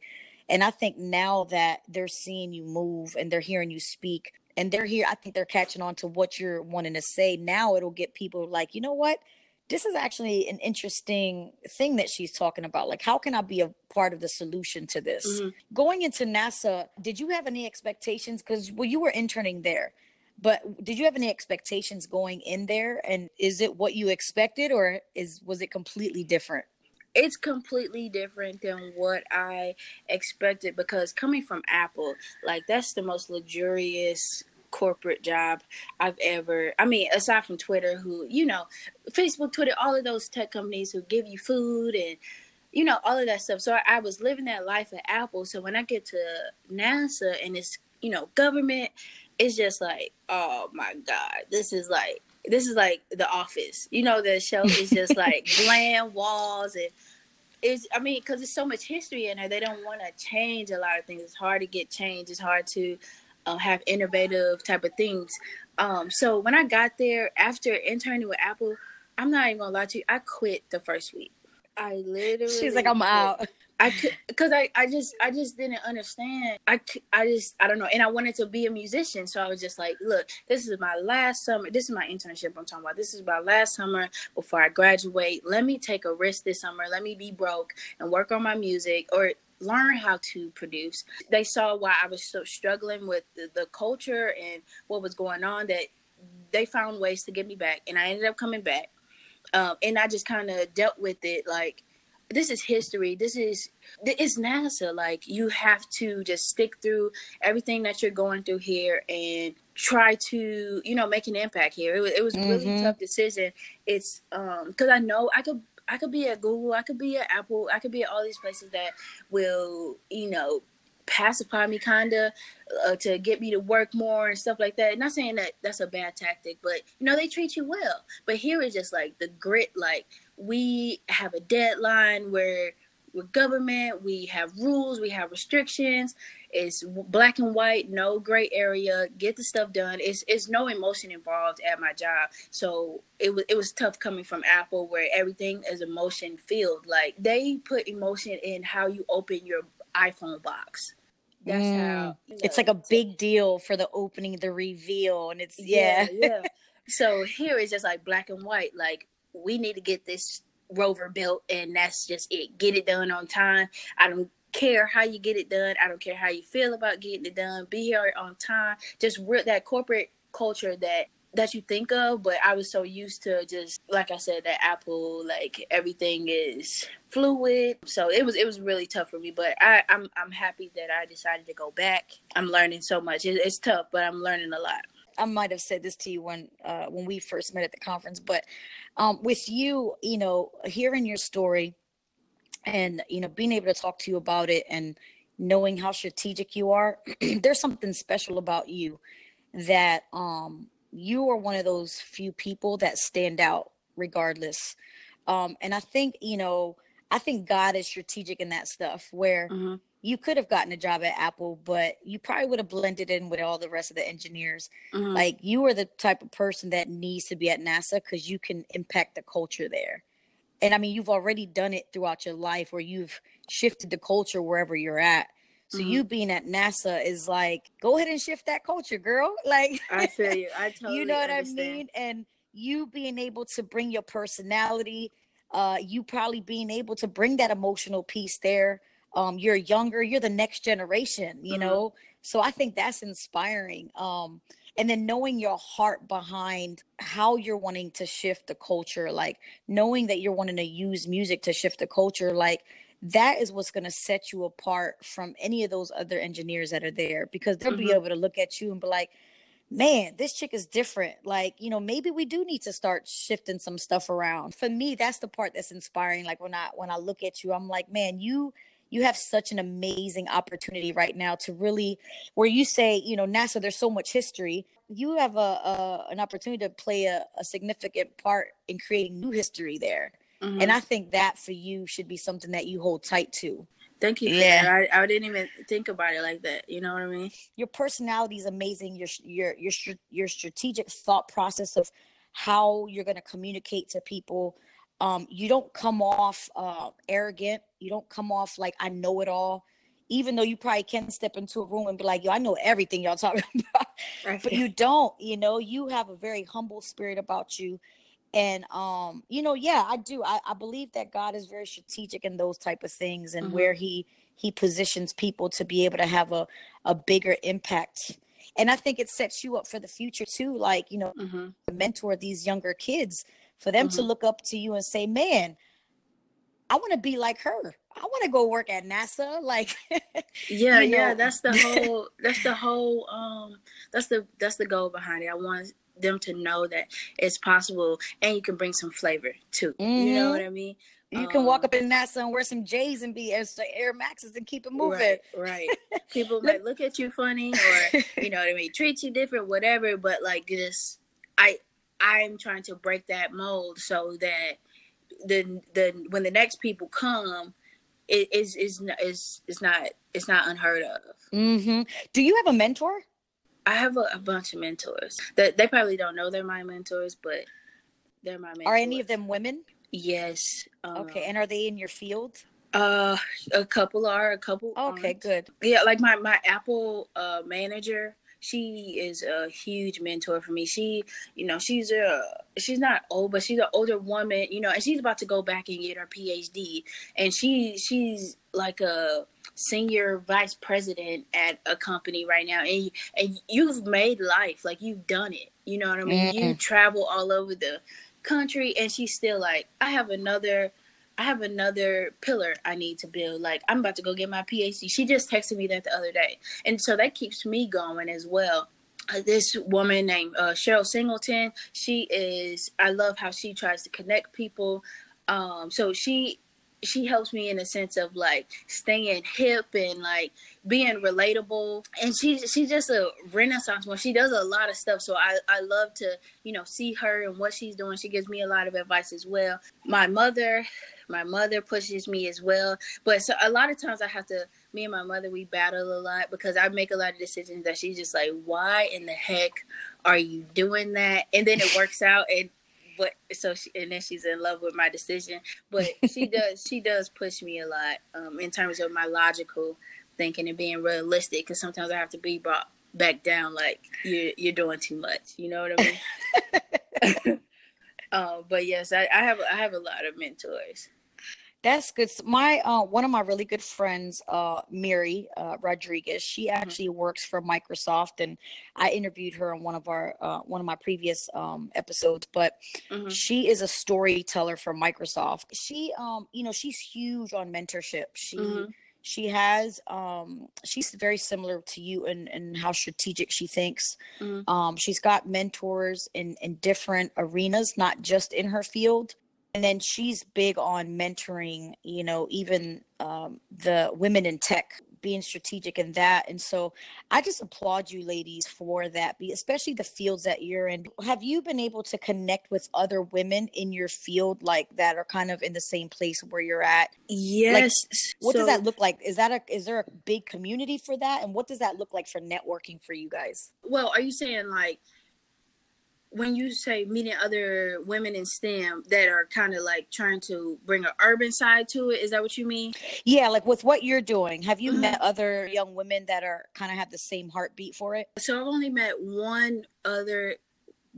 A: And I think now that they're seeing you move and they're hearing you speak, and they're here, I think they're catching on to what you're wanting to say. Now it'll get people like, you know what? This is actually an interesting thing that she's talking about. Like, how can I be a part of the solution to this? Mm-hmm. Going into NASA, did you have any expectations? Because well, you were interning there, but did you have any expectations going in there? And is it what you expected, or is was it completely different?
B: It's completely different than what I expected because coming from Apple, like that's the most luxurious corporate job I've ever. I mean, aside from Twitter, who you know, Facebook, Twitter, all of those tech companies who give you food and you know all of that stuff. So I, I was living that life at Apple. So when I get to NASA and it's you know government, it's just like, oh my god, this is like this is like The Office. You know, the show is just (laughs) like bland walls and it's i mean because there's so much history in there they don't want to change a lot of things it's hard to get change it's hard to uh, have innovative type of things. Um, so when I got there after interning with Apple, I'm not even gonna lie to you, I quit the first week. I literally.
A: She's like, I'm quit. out.
B: I could, cause I, I just, I just didn't understand. I, I just, I don't know. And I wanted to be a musician. So I was just like, look, this is my last summer. This is my internship I'm talking about. This is my last summer before I graduate. Let me take a risk this summer. Let me be broke and work on my music or learn how to produce. They saw why I was so struggling with the, the culture and what was going on that they found ways to get me back, and I ended up coming back. Um, and I just kind of dealt with it like this is history. This is it's NASA. Like you have to just stick through everything that you're going through here and try to you know make an impact here. It was it was mm-hmm. really tough decision. It's um because I know I could I could be at Google, I could be at Apple, I could be at all these places that will, you know, pacify me kind of uh, to get me to work more and stuff like that. Not saying that that's a bad tactic, but you know they treat you well. But here is just like the grit. Like we have a deadline where with government. We have rules, we have restrictions. It's black and white, no gray area. Get the stuff done. It's it's no emotion involved at my job. So it was it was tough coming from Apple where everything is emotion filled. Like they put emotion in how you open your iPhone box.
A: That's mm. how you know, it's like a big deal for the opening, the reveal, and it's yeah,
B: yeah. (laughs) yeah. so here it's just like black and white. Like we need to get this rover built, and that's just it. Get it done on time. I don't care how you get it done. I don't care how you feel about getting it done. Be here on time. Just re- that corporate culture that that you think of, but I was so used to just like I said that Apple like everything is fluid. So it was it was really tough for me, but I I'm I'm happy that I decided to go back. I'm learning so much. It, it's tough, but I'm learning a lot.
A: I might have said this to you when uh, when we first met at the conference, but um, with you, you know, hearing your story and you know being able to talk to you about it and knowing how strategic you are, (clears throat) there's something special about you that um you are one of those few people that stand out regardless. Um, and I think, you know, I think God is strategic in that stuff where mm-hmm. you could have gotten a job at Apple, but you probably would have blended in with all the rest of the engineers. Mm-hmm. Like you are the type of person that needs to be at NASA because you can impact the culture there. And I mean, you've already done it throughout your life where you've shifted the culture wherever you're at. So mm-hmm. you being at NASA is like, go ahead and shift that culture, girl. (laughs) Like
B: I feel you. I (laughs) totally
A: You You know what
B: understand.
A: I mean? And you being able to bring your personality, uh, you probably being able to bring that emotional piece there. Um, you're younger, you're the next generation, you mm-hmm. know. So I think that's inspiring. Um, and then knowing your heart behind how you're wanting to shift the culture, like knowing that you're wanting to use music to shift the culture, like that is what's going to set you apart from any of those other engineers that are there because they'll mm-hmm. be able to look at you and be like man this chick is different like you know maybe we do need to start shifting some stuff around for me that's the part that's inspiring like when i when i look at you i'm like man you you have such an amazing opportunity right now to really where you say you know nasa there's so much history you have a, a an opportunity to play a, a significant part in creating new history there Mm-hmm. And I think that for you should be something that you hold tight to.
B: Thank you. yeah, I, I didn't even think about it like that. You know what I mean?
A: Your personality is amazing. Your your your your strategic thought process of how you're going to communicate to people. Um, you don't come off uh, arrogant. You don't come off like I know it all. Even though you probably can step into a room and be like, "Yo, I know everything y'all talking (laughs) about," but you don't. You know, you have a very humble spirit about you and um you know yeah i do I, I believe that god is very strategic in those type of things and mm-hmm. where he he positions people to be able to have a a bigger impact and i think it sets you up for the future too like you know mm-hmm. mentor these younger kids for them mm-hmm. to look up to you and say man i want to be like her i want to go work at nasa (laughs) like
B: yeah yeah know. that's the (laughs) whole that's the whole um that's the that's the goal behind it i want them to know that it's possible and you can bring some flavor too. Mm-hmm. You know what I mean?
A: You um, can walk um, up in NASA and wear some J's and be Air, Air Maxes and keep it moving.
B: Right. right. People (laughs) might look at you funny or you know what I mean, treat you different, whatever. But like just I I'm trying to break that mold so that the the when the next people come, it is is is is not it's not unheard of.
A: Mm-hmm. Do you have a mentor?
B: I have a, a, bunch of mentors that they probably don't know they're my mentors, but they're my mentors.
A: Are any of them women?
B: Yes.
A: Um, okay, and are they in your field?
B: Uh, a couple are, a couple.
A: Okay, aren't. good.
B: Yeah, like my my Apple uh manager, she is a huge mentor for me. She, you know, she's a she's not old, but she's an older woman, you know, and she's about to go back and get her PhD, and she she's like a senior vice president at a company right now and and you've made life like you've done it you know what i mean mm-hmm. you travel all over the country and she's still like i have another i have another pillar i need to build. Like i'm about to go get my phd she just texted me that the other day. And so that keeps me going as well. Uh, this woman named uh, cheryl singleton she is i love how she tries to connect people. Um, so she she helps me in a sense of like staying hip and like being relatable. And she she's just a renaissance one she does a lot of stuff. So i i love to you know see her and what she's doing. She gives me a lot of advice as well. My mother my mother pushes me as well. But so a lot of times i have to me and my mother we battle a lot because i make a lot of decisions that she's just like why in the heck are you doing that? And then it works (laughs) out and but so she, and then she's in love with my decision. But she (laughs) does she does push me a lot um, in terms of my logical thinking and being realistic because sometimes i have to be brought back down like you're you're doing too much. You know what i mean (laughs) uh, but yes, I, I have I have a lot of mentors.
A: That's good. My uh, one of my really good friends, uh, Mary uh, Rodriguez, she mm-hmm. actually mm-hmm. works for Microsoft, and I interviewed her on one of our uh, one of my previous um, episodes. But mm-hmm. she is a storyteller for Microsoft. She, um, you know, she's huge on mentorship. She mm-hmm. She has um, she's very similar to you in, in how strategic she thinks. Mm-hmm. Um, she's got mentors in in different arenas, not just in her field and then she's big on mentoring you know even um, the women in tech being strategic in that and so i just applaud you ladies for that Be especially the fields that you're in. Have you been able to connect with other women in your field like that are kind of in the same place where you're at?
B: Yes
A: like, what so, does that look like? Is that a is there a big community for that? And what does that look like for networking for you guys?
B: Well are you saying like when you say meeting other women in STEM that are kind of like trying to bring an urban side to it, is that what you mean?
A: Yeah, like with what you're doing, have you mm-hmm. met other young women that are kind of have the same heartbeat for it?
B: So I've only met one other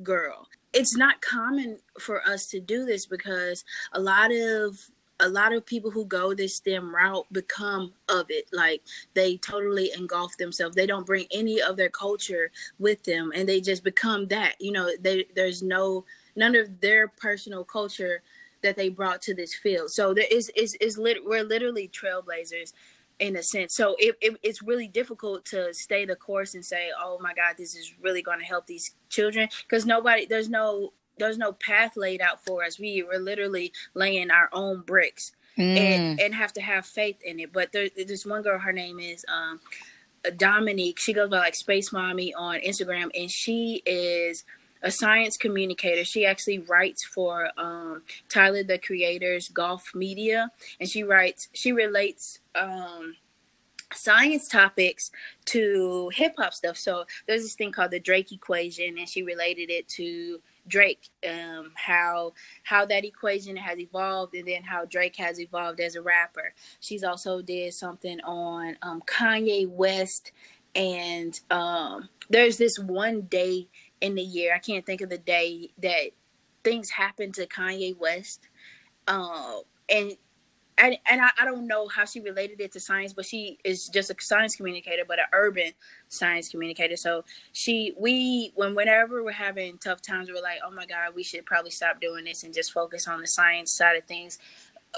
B: girl. It's not common for us to do this because a lot of a lot of people who go this STEM route become of it. Like they totally engulf themselves. They don't bring any of their culture with them, and they just become that. You know, they, there's no none of their personal culture that they brought to this field. So there is is is lit, we're literally trailblazers in a sense. So it, it, it's really difficult to stay the course and say, "Oh my God, this is really going to help these children," because nobody, there's no there's no path laid out for us. We were literally laying our own bricks mm. and and have to have faith in it. But there, there's one girl. Her name is um, Dominique. She goes by like Space Mommy on Instagram, and she is a science communicator. She actually writes for um, Tyler the Creator's Golf Media, and she writes. She relates. Um, science topics to hip hop stuff. So there's this thing called the Drake equation, and she related it to Drake, um, how how that equation has evolved, and then how Drake has evolved as a rapper. She's also did something on um, Kanye West, and um, there's this one day in the year I can't think of the day that things happen to Kanye West, uh, and and, and I, I, don't know how she related it to science, but she is just a science communicator, but an urban science communicator. So she, we, when whenever we're having tough times, we're like, oh my God, we should probably stop doing this and just focus on the science side of things.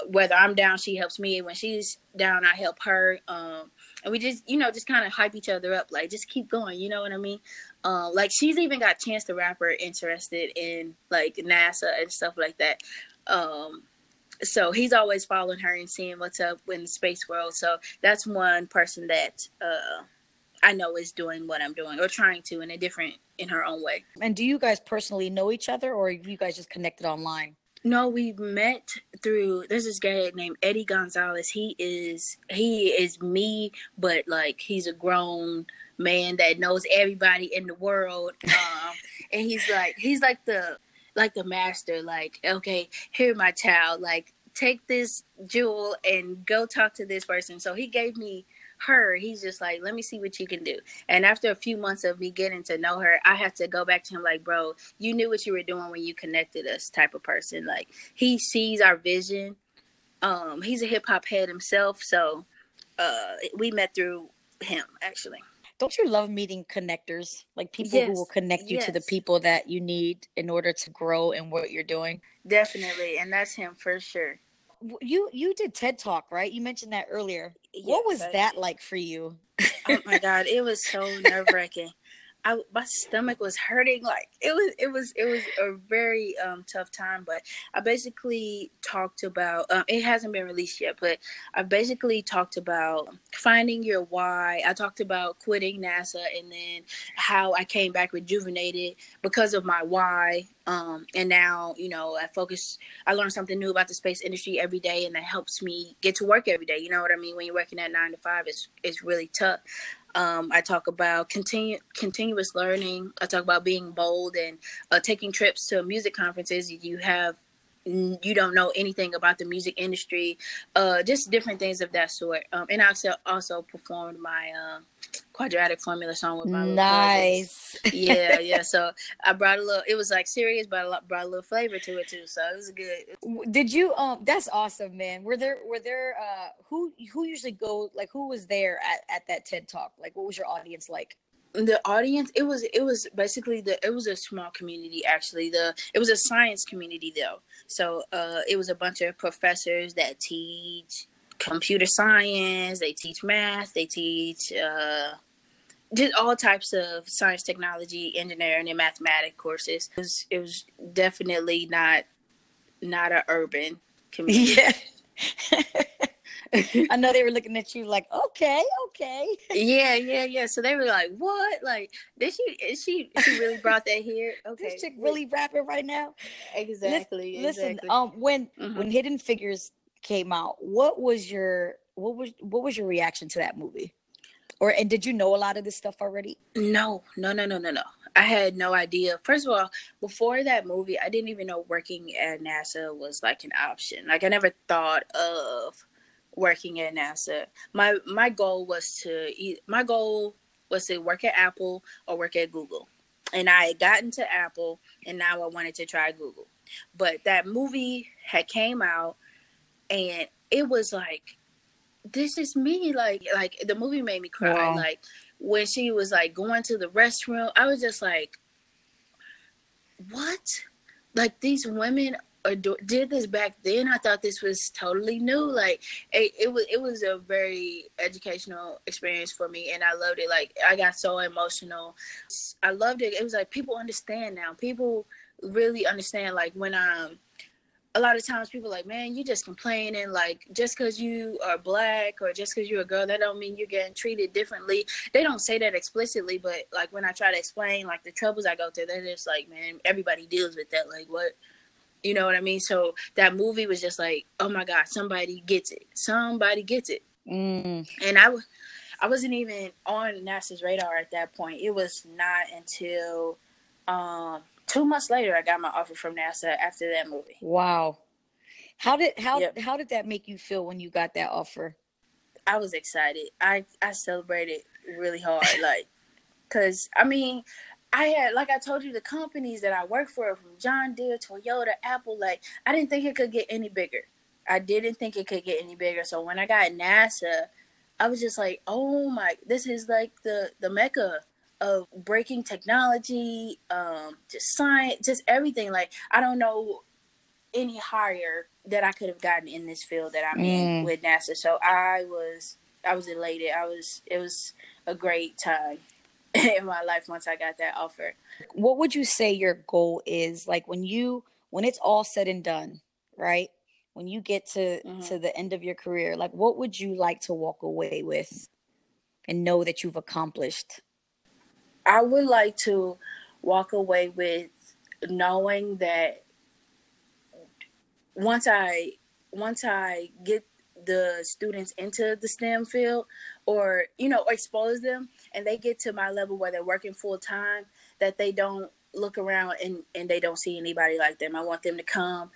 B: Whether I'm down, she helps me. When she's down, I help her. Um, and we just, you know, just kind of hype each other up. Like, just keep going. You know what I mean? Uh, like, she's even got Chance the Rapper interested in like NASA and stuff like that. Um, so he's always following her and seeing what's up in the space world. So that's one person that uh, I know is doing what I'm doing or trying to in a different in her own way.
A: And do you guys personally know each other, or you guys just connected online?
B: No, we met through there's this guy named Eddie Gonzalez. He is he is me, but like he's a grown man that knows everybody in the world. (laughs) Um, and he's like he's like the like the master, like, okay, here, my child, like, take this jewel and go talk to this person. So he gave me her. He's just like, let me see what you can do. And after a few months of me getting to know her, I had to go back to him, like, bro, you knew what you were doing when you connected us, type of person. Like, he sees our vision. Um, he's a hip hop head himself. So uh, we met through him, actually
A: don't you love meeting connectors? Like people yes. who will connect you yes. to the people that you need in order to grow in what you're doing?
B: Definitely and that's him for sure.
A: You you did ted talk right? You mentioned that earlier. Yes, what was that like for you?
B: Oh my god it was so (laughs) nerve-wracking I my stomach was hurting. Like it was it was it was a very um, tough time. But I basically talked about um, it hasn't been released yet, but I basically talked about finding your why. I talked about quitting NASA and then how I came back rejuvenated because of my why. Um, and now, you know, I focus, I learn something new about the space industry every day, and that helps me get to work every day. You know what I mean? When you're working at nine to five, it's, it's really tough. Um, I talk about continue, continuous learning. I talk about being bold and uh, taking trips to music conferences. You have you don't know anything about the music industry, uh, just different things of that sort. Um, and I also also performed my uh, quadratic formula song with my
A: nice.
B: yeah, (laughs) yeah. So I brought a little. It was like serious, but I brought a little flavor to it too. So it was good.
A: Did you? Um, that's awesome, man. Were there? Were there? Uh, who who usually go? Like, who was there at at that TED talk? Like, what was your audience like?
B: the audience it was it was basically the it was a small community actually the it was a science community though so uh it was a bunch of professors that teach computer science they teach math they teach uh just all types of science, technology, engineering, and mathematics courses. It was, it was definitely not not an urban (laughs) community.
A: Yeah. I know they were looking at you like, okay, okay.
B: Yeah, yeah, yeah. So they were like, "What? Like, did she? Is she? She really brought that here? (laughs) Okay,
A: this chick really rapping right now."
B: Exactly.
A: Listen,
B: exactly.
A: um, when mm-hmm. when Hidden Figures came out, what was your what was what was your reaction to that movie? or and did you know a lot of this stuff already?
B: No no no no no no. I had no idea. First of all before that movie i didn't even know working at nasa was like an option. Like i never thought of working at nasa. My my goal was to my goal was to work at apple or work at google. And i had gotten to apple and now i wanted to try google. But that movie had came out and it was like this is me like like the movie made me cry wow. like when she was like going to the restroom i was just like what? Like these women adore, did this back then? I thought this was totally new like it, it was it was a very educational experience for me and i loved it like i got so emotional. I loved it it was like people understand now people really understand like when i'm a lot of times people like, man, you just complaining. Like, just because you are black or just because you're a girl, that don't mean you're getting treated differently. They don't say that explicitly, but like when I try to explain like the troubles I go through, they're just like, man, everybody deals with that. Like, what? You know what I mean? So that movie was just like, oh my god, somebody gets it. Somebody gets it.
A: Mm.
B: And I, I wasn't even on NASA's radar at that point. It was not until um, two months later, I got my offer from NASA after that movie.
A: Wow. How did how yep. how did that make you feel when you got that offer?
B: I was excited. I I celebrated really hard, (laughs) like, cause I mean, I had like I told you the companies that I work for from John Deere, Toyota, Apple. Like, I didn't think it could get any bigger. I didn't think it could get any bigger. So when I got NASA, I was just like, oh my, this is like the the mecca of breaking technology, um, just science, just everything. Like I don't know any higher that I could have gotten in this field that I'm mm. in with NASA. So I was I was elated. I was it was a great time (laughs) in my life once I got that offer.
A: What would you say your goal is? Like when you when it's all said and done, right? When you get to mm-hmm. to the end of your career, like what would you like to walk away with and know that you've accomplished?
B: I would like to walk away with knowing that once I once I get the students into the STEM field or you know expose them and they get to my level where they're working full time that they don't look around and and they don't see anybody like them. I want them to come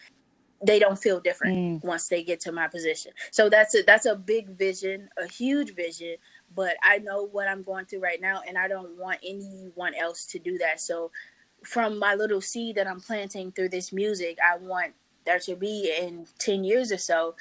B: they don't feel different mm. once they get to my position. So that's a that's a big vision, a huge vision but I know what I'm going through right now, and I don't want anyone else to do that. So, from my little seed that I'm planting through this music, I want there to be in 10 years or so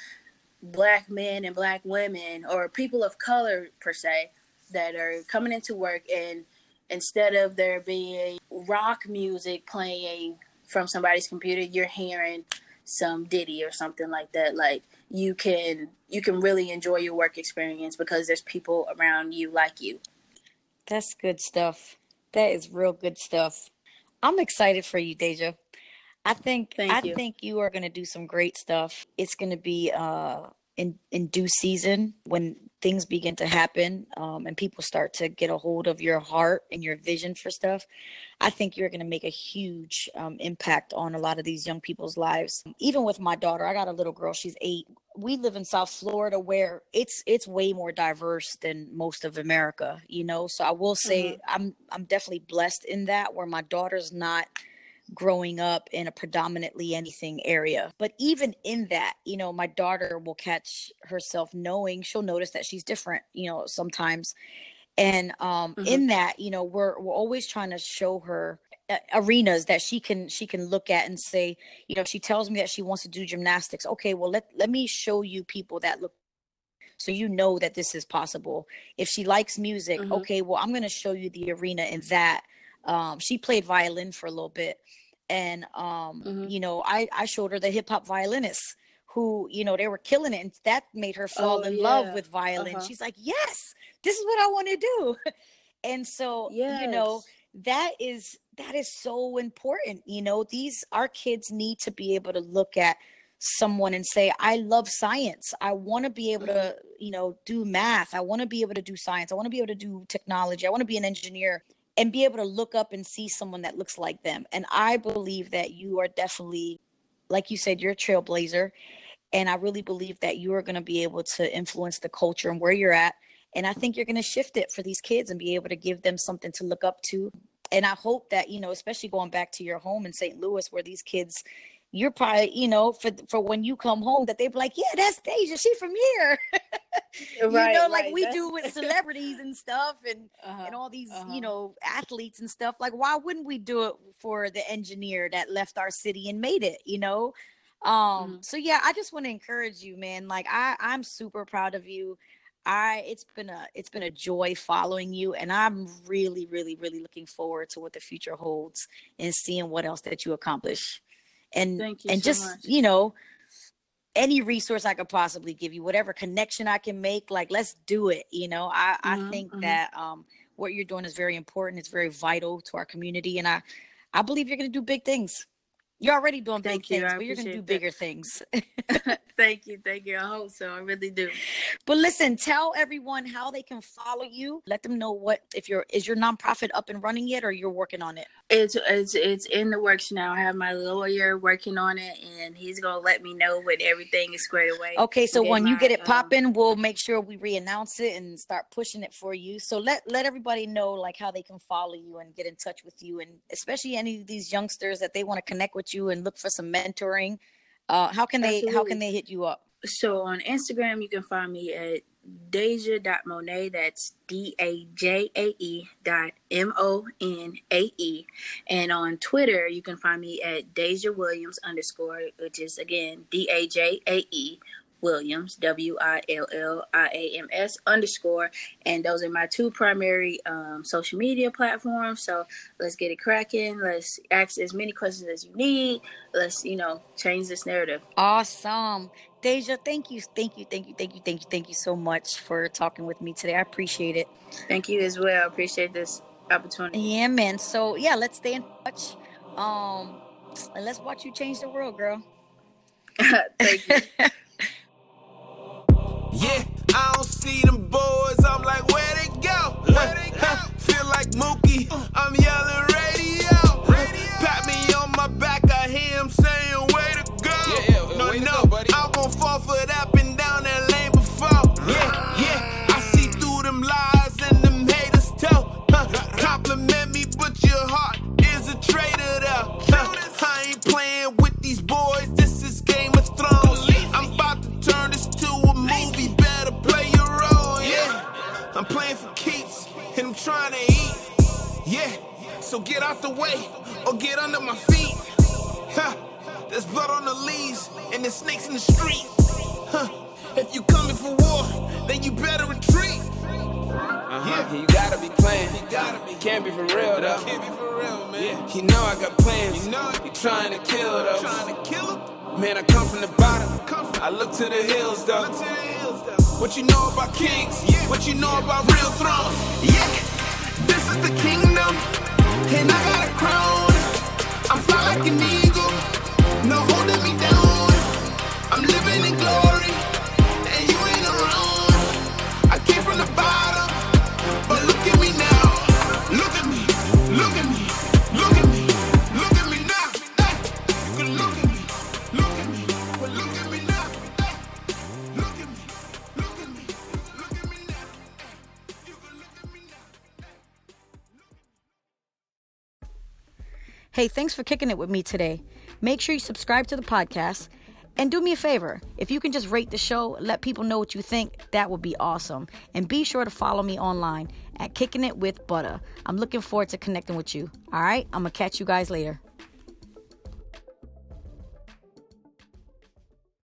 B: black men and black women or people of color per se that are coming into work and instead of there being rock music playing from somebody's computer you're hearing some Diddy or something like that like you can you can really enjoy your work experience because there's people around you like you.
A: That's good stuff. That is real good stuff. I'm excited for you, Dajae. I think Thank I you. think you are going to do some great stuff. It's going to be uh in in due season when things begin to happen um, and people start to get a hold of your heart and your vision for stuff i think you're going to make a huge um, impact on a lot of these young people's lives. Even with my daughter i got a little girl she's eight. We live in south florida where it's it's way more diverse than most of america you know? So i will say mm-hmm. i'm i'm definitely blessed in that where my daughter's not growing up in a predominantly anything area. But even in that, you know, my daughter will catch herself knowing, she'll notice that she's different, you know, sometimes. and um mm-hmm. in that you know we're we're always trying to show her uh, arenas that she can she can look at and say you know she tells me that she wants to do gymnastics okay well let let me show you people that look so you know that this is possible if she likes music mm-hmm. okay well i'm going to show you the arena in that um she played violin for a little bit and um mm-hmm. you know i i showed her the hip hop violinists who you know they were killing it and that made her fall oh, in yeah. love with violin uh-huh. she's like yes this is what i want to do (laughs) and so yes. you know that is that is so important you know these our kids need to be able to look at someone and say i love science i want to be able to mm-hmm. you know do math i want to be able to do science i want to be able to do technology i want to be an engineer and be able to look up and see someone that looks like them and i believe that you are definitely like you said you're a trailblazer and i really believe that you are going to be able to influence the culture and where you're at and i think you're going to shift it for these kids and be able to give them something to look up to and I hope that you know, especially going back to your home in St. Louis, where these kids, you're probably you know, for for when you come home, that they're like, yeah, that's Dajae, she from here, (laughs) you right, know, like right. we that's... do with celebrities and stuff, and uh-huh, and all these uh-huh. you know athletes and stuff. Like, why wouldn't we do it for the engineer that left our city and made it? You know. Um, mm-hmm. so yeah, I just want to encourage you, man. Like I, I'm super proud of you. I it's been a it's been a joy following you and I'm really really really looking forward to what the future holds and seeing what else that you accomplish. And and
B: so
A: just,
B: much.
A: you know, any resource I could possibly give you, whatever connection I can make, like let's do it, you know. I mm-hmm, I think mm-hmm. that um what you're doing is very important, it's very vital to our community and I I believe you're going to do big things. You're already doing
B: Thank
A: big
B: you.
A: things, but you're gonna do
B: that.
A: bigger things. (laughs)
B: thank you, thank you. I hope so. I really do. (laughs)
A: But listen, tell everyone how they can follow you. Let them know what if your is your nonprofit up and running yet, or you're working on it.
B: It's it's it's in the works now. I have my lawyer working on it, and he's gonna let me know when everything is squared away.
A: Okay, so when my, you get it um, popping, we'll make sure we re-announce it and start pushing it for you. So let let everybody know like how they can follow you and get in touch with you, and especially any of these youngsters that they want to connect with you and look for some mentoring, uh, how can they Absolutely. how can they hit you up?
B: So on Instagram, you can find me at Dajae.Monae. That's D A J A E dot M O N A E. And on Twitter, you can find me at Dajae Williams underscore, which is again D A J A E Williams, W I L L I A M S underscore. And those are my two primary um, social media platforms. So let's get it cracking. Let's ask as many questions as you need. Let's, you know, change this narrative.
A: Awesome. Dajae, thank you, thank you, thank you, thank you, thank you, thank you so much for talking with me today. I appreciate it.
B: Thank you as well. I appreciate this opportunity.
A: Yeah, man. So yeah, let's stay in touch. Um, and let's watch you change the world, girl. (laughs)
B: thank you. (laughs)
C: Yeah, I don't see them boys. I'm like, where they go? Where they go? Feel like Mookie. I'm yelling radio.
A: It with me today. Make sure you subscribe to the podcast And do me a favor, if you can just rate the show, let people know what you think, that would be awesome. And be sure to follow me online at Kicking It with Butter. I'm looking forward to connecting with you. All right, I'm gonna catch you guys later.